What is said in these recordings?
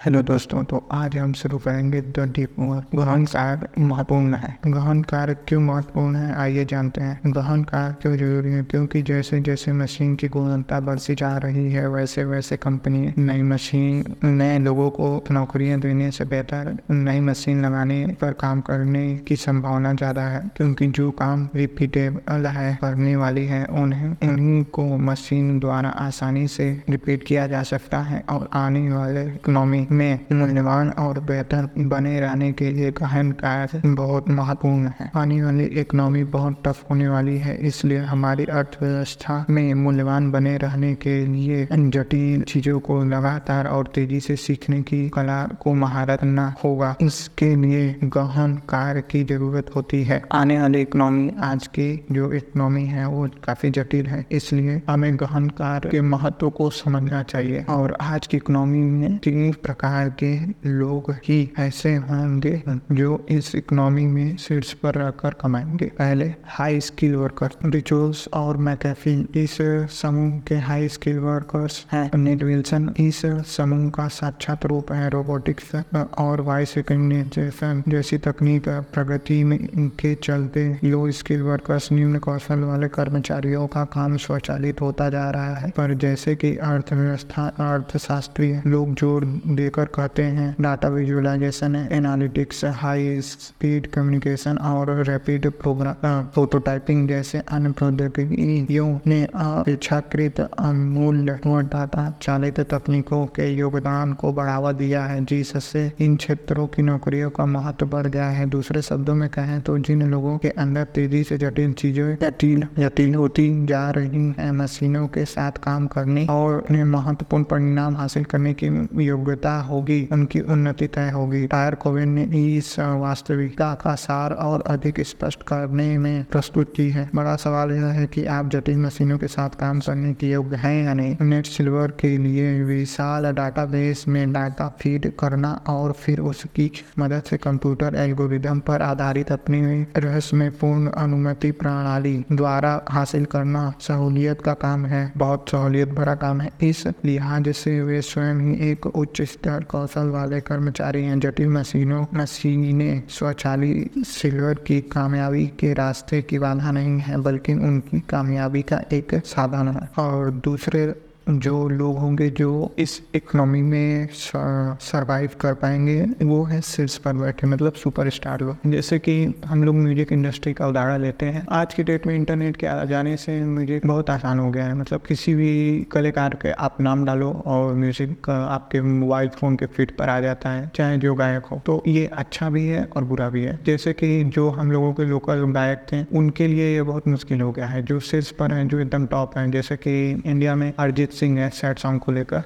Hello दोस्तों तो आज हम शुरू करेंगे द डीप गहन कार्य महत्वपूर्ण है। गहन कार्य क्यों महत्वपूर्ण है, आइए जानते हैं। गहन कार्य क्यों ज़रूरी है? क्योंकि जैसे जैसे मशीन की गुणवत्ता बढ़ती जा रही है वैसे वैसे कंपनी नई मशीन नए लोगों को नौकरियाँ देने से बेहतर नई मशीन लगाने पर काम करने की संभावना ज़्यादा है। क्योंकि जो काम रिपीटेबल है, करने वाली है, उन्हें, उन्हीं को मशीन द्वारा आसानी से रिपीट किया जा सकता है और आने वाले इकोनॉमी में मूल्यवान और बेहतर बने रहने के लिए गहन कार्य बहुत महत्वपूर्ण है। आने वाली इकोनॉमी बहुत टफ होने वाली है, इसलिए हमारी अर्थव्यवस्था में मूल्यवान बने रहने के लिए जटिल चीज़ों को लगातार और तेज़ी से सीखने की कला को महारत न होगा। इसके लिए गहन कार्य की ज़रूरत होती है। आने वाली इकोनॉमी आज की जो इकोनॉमी है, वो काफ़ी जटिल है, इसलिए हमें गहन कार्य के महत्व को समझना चाहिए। और आज की इकोनॉमी में तीन प्रकार के लोग ही ऐसे होंगे जो इस इकोनॉमी में शीर्ष पर रहकर कमाएँगे। पहले हाई स्किल वर्कर रिचुअल्स और मैकेफी इस समूह के हाई स्किल वर्कर्स हैं। नेट विल्सन इस समूह का साक्षात रूप है रोबोटिक्स और वॉइस रिकग्निशन जैसी तकनीक प्रगति में इनके चलते लो स्किल वर्कर्स निम्न कौशल वाले कर्मचारियों का काम स्वचालित होता जा रहा है। पर जैसे कि अर्थव्यवस्था अर्थशास्त्री लोग ज़ोर देकर कहते हैं, data visualisation, analytics, high speed communication और रैपिड प्रोटोटाइपिंग जैसे अन्य प्रौद्योगिकियों ने अपेक्षाकृत अमूल्य डाटा चालित तकनीकों के योगदान को बढ़ावा दिया है, जिससे इन क्षेत्रों की नौकरियों का महत्व बढ़ गया है। दूसरे शब्दों में कहें तो जिन लोगों के अंदर तेज़ी से जटिल चीज़ें जटिल जटिल होती जा रही है, मशीनों के साथ काम करने और उन्हें महत्वपूर्ण परिणाम हासिल करने की योग्यता होगी, उनकी उन्नति तय होगी। टायर कोविन ने इस वास्तविकता का सार और अधिक स्पष्ट करने में प्रस्तुत की है। बड़ा सवाल यह है कि आप जटिल मशीनों के साथ काम करने के योग्य हैं या नहीं? नेट सिल्वर के लिए विशाल डाटाबेस में डाटा फ़ीड करना और फिर उसकी मदद से कंप्यूटर एल्गोरिदम पर आधारित अपनी रहस्यपूर्ण अनुमति प्रणाली द्वारा हासिल करना सहूलियत का काम है। बहुत सहूलियत भरा काम है। इस लिहाज से वे स्वयं ही एक उच्च स्तर कौशल वाले कर्मचारी हैं, जटिल मशीनों, मशीनें, स्वचालित सिल्वर की कामयाबी के रास्ते की बाधा नहीं है, बल्कि उनकी कामयाबी का एक साधन है। और दूसरे जो लोग होंगे जो इस इकोनॉमी में सरवाइव कर पाएँगे, वो है सिर्स पर बैठे मतलब सुपर स्टार लोग। जैसे कि हम लोग म्यूज़िक इंडस्ट्री का उदाहरण लेते हैं। आज की डेट में इंटरनेट के आ जाने से म्यूज़िक बहुत आसान हो गया है। मतलब किसी भी कलाकार के आप नाम डालो और म्यूज़िक आपके मोबाइल फ़ोन के फिट पर आ जाता है, चाहे जो गायक हो। तो ये अच्छा भी है और बुरा भी है। जैसे कि जो हम लोगों के लोकल गायक थे, उनके लिए ये बहुत मुश्किल हो गया है। जो शीर्ष पर है, जो एकदम टॉप है, जैसे कि इंडिया में अरिजीत सिंह है सैड सॉन्ग को लेकर।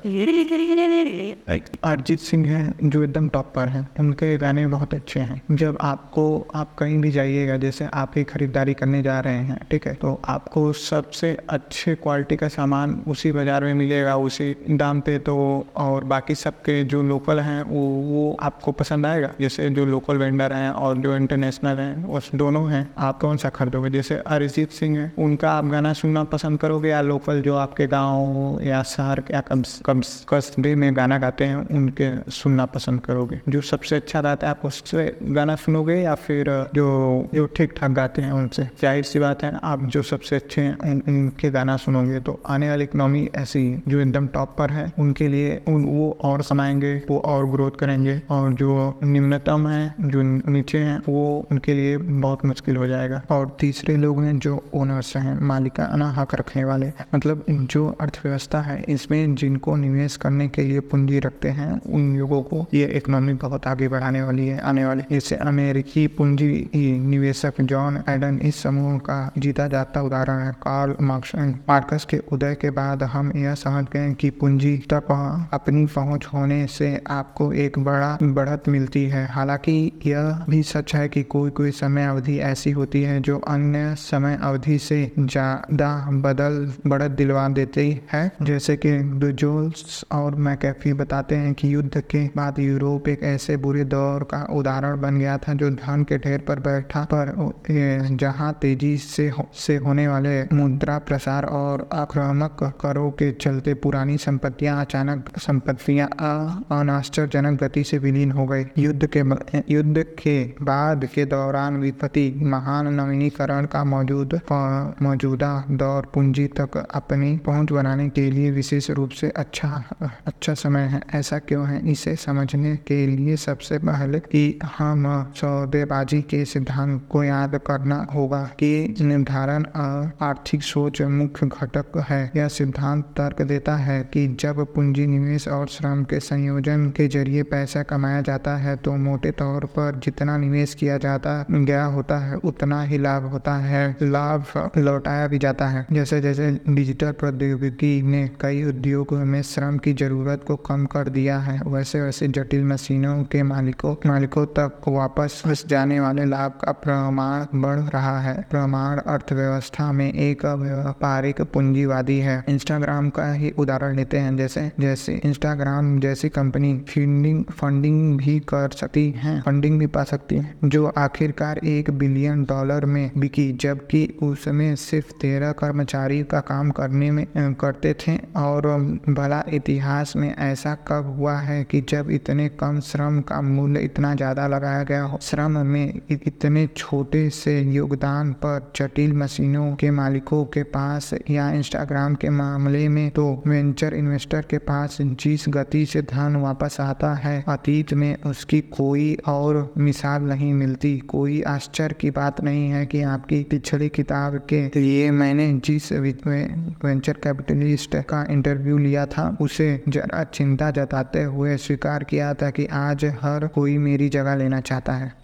अरिजीत सिंह है जो एकदम टॉप पर है। उनके गाने बहुत अच्छे हैं। जब आपको आप कहीं भी जाइएगा जैसे आप ही खरीदारी करने जा रहे हैं ठीक है? तो आपको सबसे अच्छे क्वालिटी का सामान उसी बाज़ार में मिलेगा उसी दाम पे तो और बाकी सबके जो लोकल हैं वो वो आपको पसंद आएगा। जैसे जो लोकल वेंडर हैं और जो इंटरनेशनल हैं उस दोनों हैं आप कौन सा खरीदोगे? जैसे अरिजीत सिंह है उनका आप गाना सुनना पसंद करोगे या लोकल जो आपके गाँव या शहर या कम कम कस्बे में गाना गाते हैं उनके सुनना पसंद करोगे। जो सबसे अच्छा गाता है आप उससे गाना सुनोगे या फिर जो जो ठीक ठाक गाते हैं उनसे? ज़ाहिर सी बात है आप जो सबसे अच्छे हैं उन, उनके गाना सुनोगे तो आने वाली इकोनॉमी ऐसी जो एकदम टॉप पर है उनके लिए उन वो और समाएँगे वो और ग्रोथ करेंगे और जो निम्नतम है जो नीचे हैं वो उनके लिए बहुत मुश्किल हो जाएगा। और तीसरे लोग हैं जो ओनर्स हैं मालिकाना हक रखने वाले मतलब जो अर्थव्यवस्था है। इसमें जिनको निवेश करने के लिए पूंजी रखते हैं, उन लोगों को ये इकोनॉमी बहुत आगे बढ़ाने वाली है, आने वाले जैसे अमेरिकी पूंजी निवेशक जॉन एडन इस समूह का जीता जाता उदाहरण है। कार्ल मार्क्स मार्कस के उदय के बाद हम यह समझ गए कि पूंजी तक अपनी पहुँच होने से आपको एक बड़ा बढ़त मिलती है। हालाँकि यह भी सच है कि कोई कोई समय अवधि ऐसी होती है जो अन्य समय अवधि से ज़्यादा बदल, बढ़त दिलवा देती है। जैसे कि जोल्स और मैकेफी बताते हैं कि युद्ध के बाद यूरोप एक ऐसे बुरे दौर का उदाहरण बन गया था जो धन के ढेर पर बैठा पर जहाँ तेज़ी से हो, से होने वाले मुद्रा प्रसार और आक्रामक करों के चलते पुरानी संपत्तियाँ अचानक संपत्तियाँ अनाश्चर्यजनक गति से विलीन हो गई। युद्ध के युद्ध के बाद के दौरान विपत्ति महान नवीनीकरण का मौजूद मौजूदा दौर पूंजी तक अपनी पहुँच बनाने के लिए विशेष रूप से अच्छा अच्छा समय है। ऐसा क्यों है? इसे समझने के लिए सबसे पहले कि हम सौदेबाजी के सिद्धांत को याद करना होगा कि निर्धारण और आर्थिक सोच मुख्य घटक है। यह सिद्धांत तर्क देता है कि जब पूंजी निवेश और श्रम के संयोजन के ज़रिए पैसा कमाया जाता है तो मोटे तौर पर जितना निवेश किया जाता गया होता है, उतना ही लाभ होता है। लाभ लौटाया भी जाता है। जैसे जैसे डिजिटल प्रौद्योगिकी ने कई उद्योगों में श्रम की ज़रूरत को कम कर दिया है। वैसे वैसे जटिल मशीनों के मालिकों मालिकों तक वापस फंस जाने वाले लाभ का प्रमाण बढ़ रहा है। प्रमाण अर्थव्यवस्था में एक व्यापारिक पूंजीवादी है। इंस्टाग्राम का ही उदाहरण लेते हैं। जैसे जैसे इंस्टाग्राम जैसी कंपनी फंडिंग फंडिंग भी कर सकती है। फंडिंग भी पा सकती है। जो आखिरकार एक बिलियन डॉलर में बिकी, जबकि उसमें सिर्फ़ तेरह कर्मचारी का काम करने में, करते थे और भला इतिहास में ऐसा कब हुआ है कि जब इतने कम श्रम का मूल्य इतना ज़्यादा लगाया गया हो, श्रम में इतने छोटे से योगदान पर जटिल मशीनों के मालिकों के पास या इंस्टाग्राम के मामले में तो वेंचर इन्वेस्टर के पास जिस गति से धन वापस आता है, अतीत में उसकी कोई और मिसाल नहीं मिलती। कोई आश्चर्य की बात नहीं है कि आपकी पिछली किताब के लिए मैंने जिस वेंचर कैपिटलिस्ट का इंटरव्यू लिया था। उसे जरा चिंता जताते हुए स्वीकार किया था कि आज हर कोई मेरी जगह लेना चाहता है।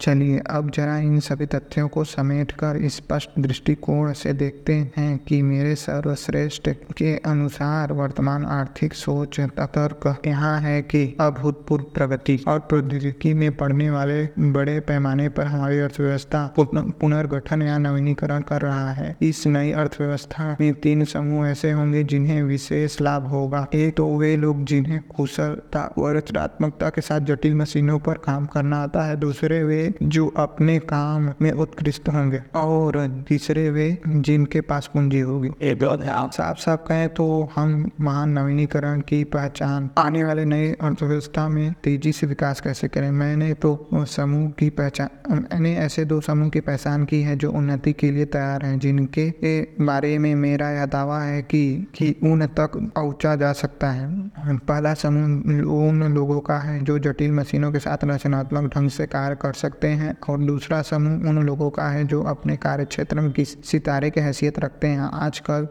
चलिए, अब जरा इन सभी तथ्यों को समेट कर स्पष्ट दृष्टिकोण से देखते हैं कि मेरे सर्वश्रेष्ठ के अनुसार वर्तमान आर्थिक सोच, तर्क यहाँ है कि अभूतपूर्व प्रगति और प्रौद्योगिकी में पढ़ने वाले बड़े पैमाने पर हमारी अर्थव्यवस्था पुनर्गठन या नवीनीकरण कर रहा है। इस नई अर्थव्यवस्था में तीन समूह ऐसे होंगे जिन्हें विशेष लाभ होगा। एक तो वे लोग जिन्हें कुशलता व रचनात्मकता के साथ जटिल मशीनों पर काम करना आता है। दूसरे वे जो अपने काम में उत्कृष्ट होंगे। और तीसरे वे जिनके पास पूंजी होगी। साफ़ साफ़ कहें तो हम महान नवीनीकरण की पहचान आने वाले नए अर्थव्यवस्था में तेज़ी से विकास कैसे करें? मैंने तो समूह की पहचान मैंने ऐसे दो समूह की पहचान की है जो उन्नति के लिए तैयार हैं, जिनके बारे में मेरा यह दावा है कि कि उन तक पहुँचा जा सकता है। पहला समूह उन लोगों का है, जो जटिल मशीनों के साथ रचनात्मक ढंग से कार्य कर सकते हैं, और दूसरा समूह उन लोगों का है, जो अपने कार्य क्षेत्र में किसी सितारे की हैसियत रखते हैं। आजकल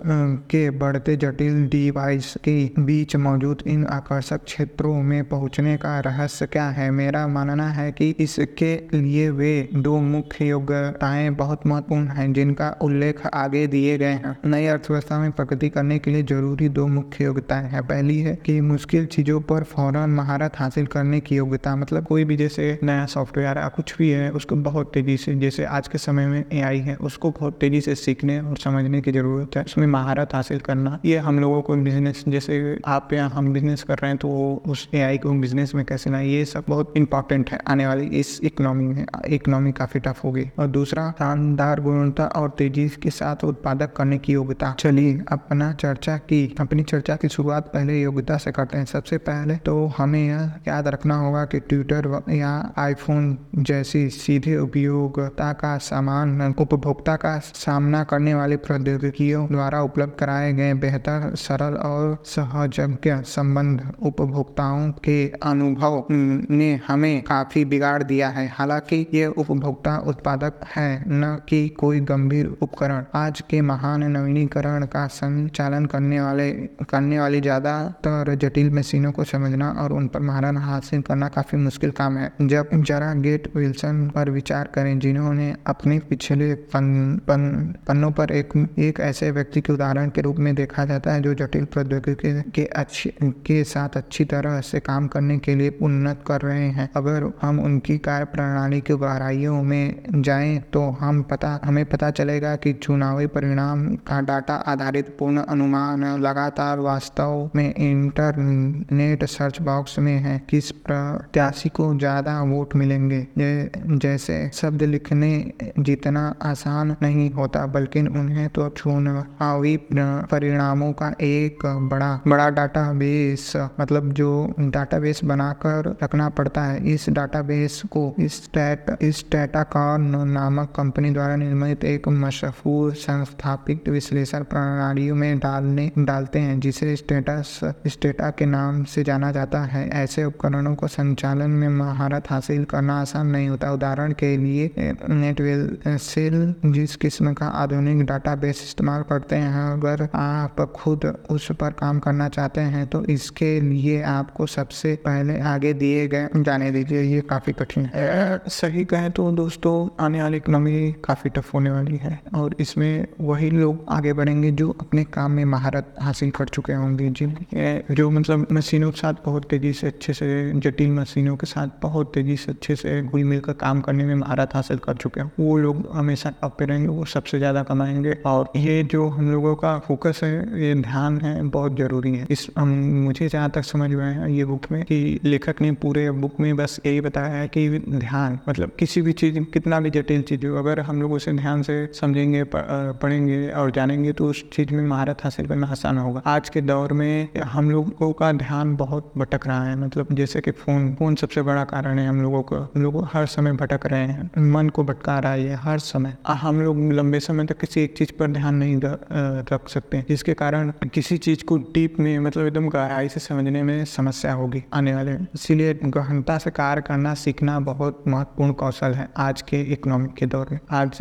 के बढ़ते जटिल डिवाइस के बीच मौजूद इन आकर्षक क्षेत्रों में पहुँचने का रहस्य क्या है? मेरा मानना है कि इसके लिए वे दो मुख्य योग्यताएँ बहुत महत्वपूर्ण हैं जिनका उल्लेख आगे दिए गए हैं। नई अर्थव्यवस्था में प्रगति करने के लिए ज़रूरी दो मुख्य योग्यताएँ हैं। पहली है कि मुश्किल चीज़ों पर फ़ौरन महारत हासिल करने की योग्यता मतलब कोई भी जैसे नया सॉफ्टवेयर या कुछ भी है, उसको बहुत तेज़ी से, जैसे आज के समय में एआई है, उसको बहुत तेज़ी से सीखने और समझने की ज़रूरत है। उसमें महारत हासिल करना, ये हम लोगों को बिज़नेस जैसे आप या हम बिज़नेस कर रहे हैं तो उस एआई को बिज़नेस में कैसे ना ये सब बहुत इंपॉर्टेंट है। आने वाली इस इकोनॉमी में इकोनॉमी काफ़ी टफ होगी। और दूसरा, शानदार गुणवत्ता और तेज़ी के साथ उत्पादक करने की योग्यता। चलिए अपना चर्चा की। अपनी चर्चा की शुरुआत पहले योग्यता से करते हैं। सबसे पहले तो हमें यह याद रखना होगा कि ट्विटर या आईफोन जैसी सीधे उपयोगता का सामान, उपभोक्ता का सामना करने वाली प्रौद्योगिकियों द्वारा उपलब्ध कराए गए बेहतर, सरल और सहजज्ञ संबंध उपभोक्ताओं के अनुभव ने हमें काफ़ी बिगाड़ दिया है। हालाँकि ये उपभोक्ता उत्पादक है, न कि कोई गंभीर उपकरण। आज के महान नवीनीकरण का संचालन करने वाले करने वाली ज़्यादातर जटिल मशीनों को समझना और उन पर महारत हासिल करना काफ़ी मुश्किल काम है। जब जरा गेट विल्सन पर विचार करें जिन्होंने अपने पिछले पन, पन, पन्नों पर एक एक ऐसे व्यक्ति के उदाहरण के रूप में देखा जाता है जो जटिल प्रौद्योगिकी के अच्छी के साथ अच्छी तरह से काम करने के लिए उन्नत कर रहे हैं। अगर हम उनकी कार्य प्रणाली की गहराइयों में जाएँ तो हम पता हमें पता चलेगा कि चुनावी परिणाम का डाटा आधारित पूर्ण अनुमान लगातार वास्तव में इंटरनेट सर्च बॉक्स में है। किस प्रत्याशी को ज़्यादा वोट मिलेंगे? जैसे शब्द लिखने जितना आसान नहीं होता, बल्कि उन्हें तो चुनावी परिणामों का एक बड़ा बड़ा डाटा बेस मतलब जो डाटा बेस बनाकर रखना पड़ता है। इस डाटा बेस को स्टेट स्टेटाकॉन नामक कंपनी द्वारा निर्मित एक मशहूर संस्थापित विश्लेषण प्रणालियों में डालने, डालते हैं, जिसे स्टेटस स्टेटा के नाम से जाना जाता है। ऐसे उपकरणों को संचालन में महारत हासिल करना आसान नहीं होता। उदाहरण के लिए नेटवेल सेल जिस किस्म का आधुनिक डाटाबेस इस्तेमाल करते हैं, अगर आप खुद उस पर काम करना चाहते हैं तो इसके लिए आपको सबसे पहले आगे दिए गए, जाने दीजिए। ये काफ़ी कठिन है। सही कहें तो दोस्तों, आने वाली इकोनॉमी काफ़ी टफ होने वाली है और इसमें वही लोग आगे बढ़ेंगे जो अपने काम में महारत हासिल कर चुके होंगे। जिन जो मतलब मशीनों के साथ बहुत तेज़ी से अच्छे से, जटिल मशीनों के साथ बहुत तेज़ी से अच्छे से घुल मिलकर काम करने में महारत हासिल कर चुके हैं। वो लोग हमेशा टॉप पे रहेंगे, वो सबसे ज़्यादा कमाएँगे और ये जो हम लोगों का फोकस है, ये ध्यान है, बहुत ज़रूरी है। इस, हम, मुझे जहाँ तक समझ में आया ये बुक में कि लेखक ने पूरे बुक में बस यही बताया है कि ध्यान मतलब किसी भी चीज़, कितना भी जटिल चीज़ हो, अगर हम लोग उसे ध्यान से समझेंगे पढ़ेंगे और जानेंगे तो उस चीज़ में महारत हासिल करना आसान होगा। आज के दौर में हम लोगों का ध्यान बहुत भटक रहा है। मतलब जैसे कि फ़ोन फ़ोन सबसे बड़ा कारण है हम लोगों को। हम लोग हर समय भटक रहे हैं। मन को भटका रहा है हर समय। हम लोग लंबे समय तक किसी एक चीज़ पर ध्यान नहीं रख सकते। जिसके कारण किसी चीज़ को डीप में मतलब एकदम गहराई से समझने में समस्या होगी, आने वाले इसीलिए गहनता से कार्य करना सीखना बहुत महत्वपूर्ण कौशल है आज के इकोनॉमिक के दौर में। आज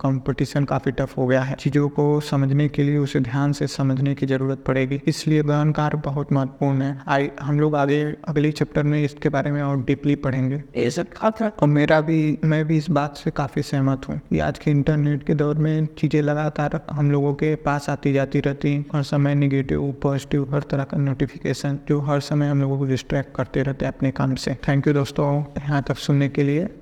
कंपटीशन काफ़ी टफ हो गया है। चीज़ों को समझने के लिए उसे ध्यान से समझने की ज़रूरत पड़ेगी। इसलिए गहन कार्य बहुत महत्वपूर्ण है। आई हम लोग आगे अगले चैप्टर में इसके बारे में और डीपली पढ़ेंगे। और मेरा भी मैं भी इस बात से काफ़ी सहमत हूँ कि आज के इंटरनेट के दौर में चीज़ें लगातार हम लोगों के पास आती जाती रहती हर समय निगेटिव पॉजिटिव हर तरह का नोटिफिकेशन जो हर समय हम लोगों को डिस्ट्रैक्ट करते रहते हैं अपने काम से। थैंक यू दोस्तों यहाँ तक सुनने के लिए।